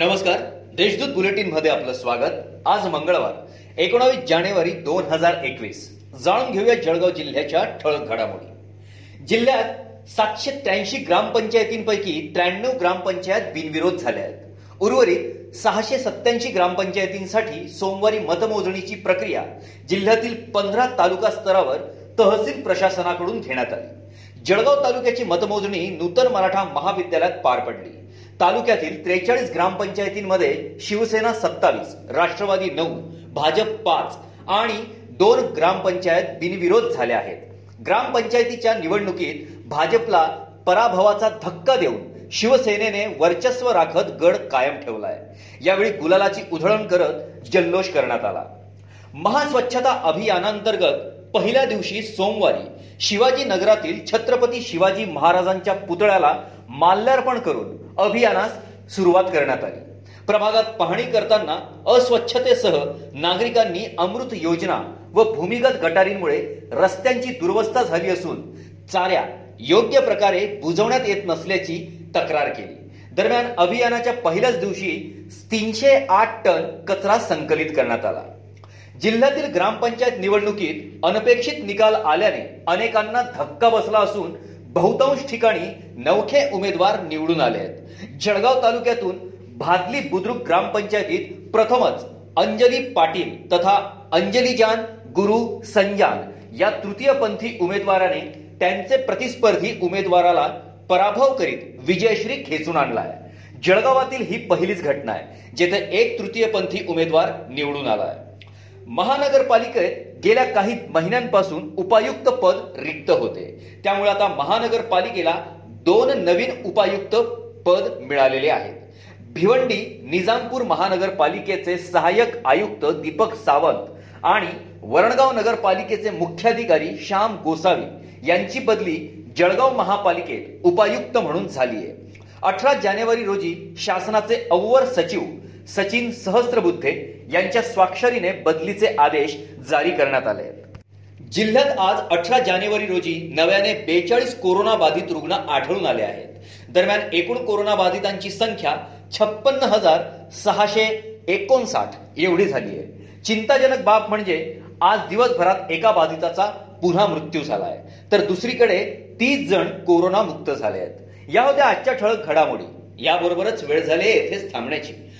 नमस्कार. देशदूत बुलेटिनमध्ये आपलं स्वागत. आज मंगळवार एकोणावीस जानेवारी दोन हजार एकवीस. जाणून घेऊया जळगाव जिल्ह्याच्या ठळक घडामोडी. जिल्ह्यात सातशे त्र्याऐंशी ग्रामपंचायतींपैकी त्र्याण्णव ग्रामपंचायत बिनविरोध झाल्या आहेत. उर्वरित सहाशे सत्याऐंशी ग्रामपंचायतींसाठी सोमवारी मतमोजणीची प्रक्रिया जिल्ह्यातील पंधरा तालुका स्तरावर तहसील प्रशासनाकडून घेण्यात आली. जळगाव तालुक्याची मतमोजणी नूतन मराठा महाविद्यालयात पार पडली. तालुक्यातील त्रेचाळीस ग्रामपंचायतींमध्ये शिवसेना सत्तावीस राष्ट्रवादी नऊ भाजप पाच आणि दोन ग्रामपंचायत बिनविरोध झाल्या आहेत. ग्रामपंचायतीच्या निवडणुकीत भाजपला पराभवाचा धक्का देऊन शिवसेनेने वर्चस्व राखत गड कायम ठेवलाय. यावेळी गुलालाची उधळण करत जल्लोष करण्यात आला. महास्वच्छता अभियानांतर्गत पहिल्या दिवशी सोमवारी शिवाजी नगरातील छत्रपती शिवाजी महाराजांच्या पुतळ्याला माल्यार्पण करून अभियानास सुरुवात करण्यात आली. प्रभागात पाहणी करताना अस्वच्छतेसह नागरिकांनी अमृत योजना व भूमिगत गटारींमुळे रस्त्यांची दुरवस्था झाली असून चाऱ्या योग्य प्रकारे बुजवण्यात येत नसल्याची तक्रार केली. दरम्यान अभियानाच्या पहिल्याच दिवशी तीनशे आठ टन कचरा संकलित करण्यात आला. जिल्ह्यातील ग्रामपंचायत निवडणुकीत अनपेक्षित निकाल आल्याने अनेकांना धक्का बसला असून बहुतांश ठिकाणी नवखे उमेदवार निवडून आले आहेत. जळगाव तालुक्यातून भादली बुद्रुक ग्रामपंचायतीत प्रथमच अंजली पाटील तथा अंजली जान गुरु संजान या तृतीयपंथी उमेदवाराने त्यांचे प्रतिस्पर्धी उमेदवाराला पराभव करीत विजयश्री खेचून आणलाय. जळगावातील ही पहिलीच घटना आहे जेथे एक तृतीयपंथी उमेदवार निवडून आला आहे महानगरपालिकेत गेल्या काही महिन्यांपासून उपायुक्त पद रिक्त होते. त्यामुळे आता महानगरपालिकेला दोन नवीन उपायुक्त पद मिळालेले आहेत. भिवंडी निजामपूर महानगरपालिकेचे सहाय्यक आयुक्त दीपक सावंत आणि वरणगाव नगरपालिकेचे मुख्याधिकारी श्याम गोसावी यांची बदली जळगाव महापालिकेत उपायुक्त म्हणून झाली आहे अठरा जानेवारी रोजी शासनाचे अव्वर सचिव सचिन सहस्त्रबुद्धे यांच्या स्वाक्षरीने बदलीचे आदेश जारी करण्यात आले आहेत. जिल्ह्यात आज अठरा जानेवारी रोजी नव्याने बेचाळीस कोरोना बाधित रुग्ण आढळून आले आहेत. दरम्यान एकूण कोरोना बाधितांची संख्या छप्पन्न हजार सहाशे एकोणसाठ एवढी झाली आहे. चिंताजनक बाब म्हणजे आज दिवसभरात एका बाधिताचा पुन्हा मृत्यू झाला आहे तर दुसरीकडे तीस जण कोरोना मुक्त झाले आहेत. या होत्या आजच्या ठळक घडामोडी. याबरोबरच वेळ झाली येथेच थांबण्याची.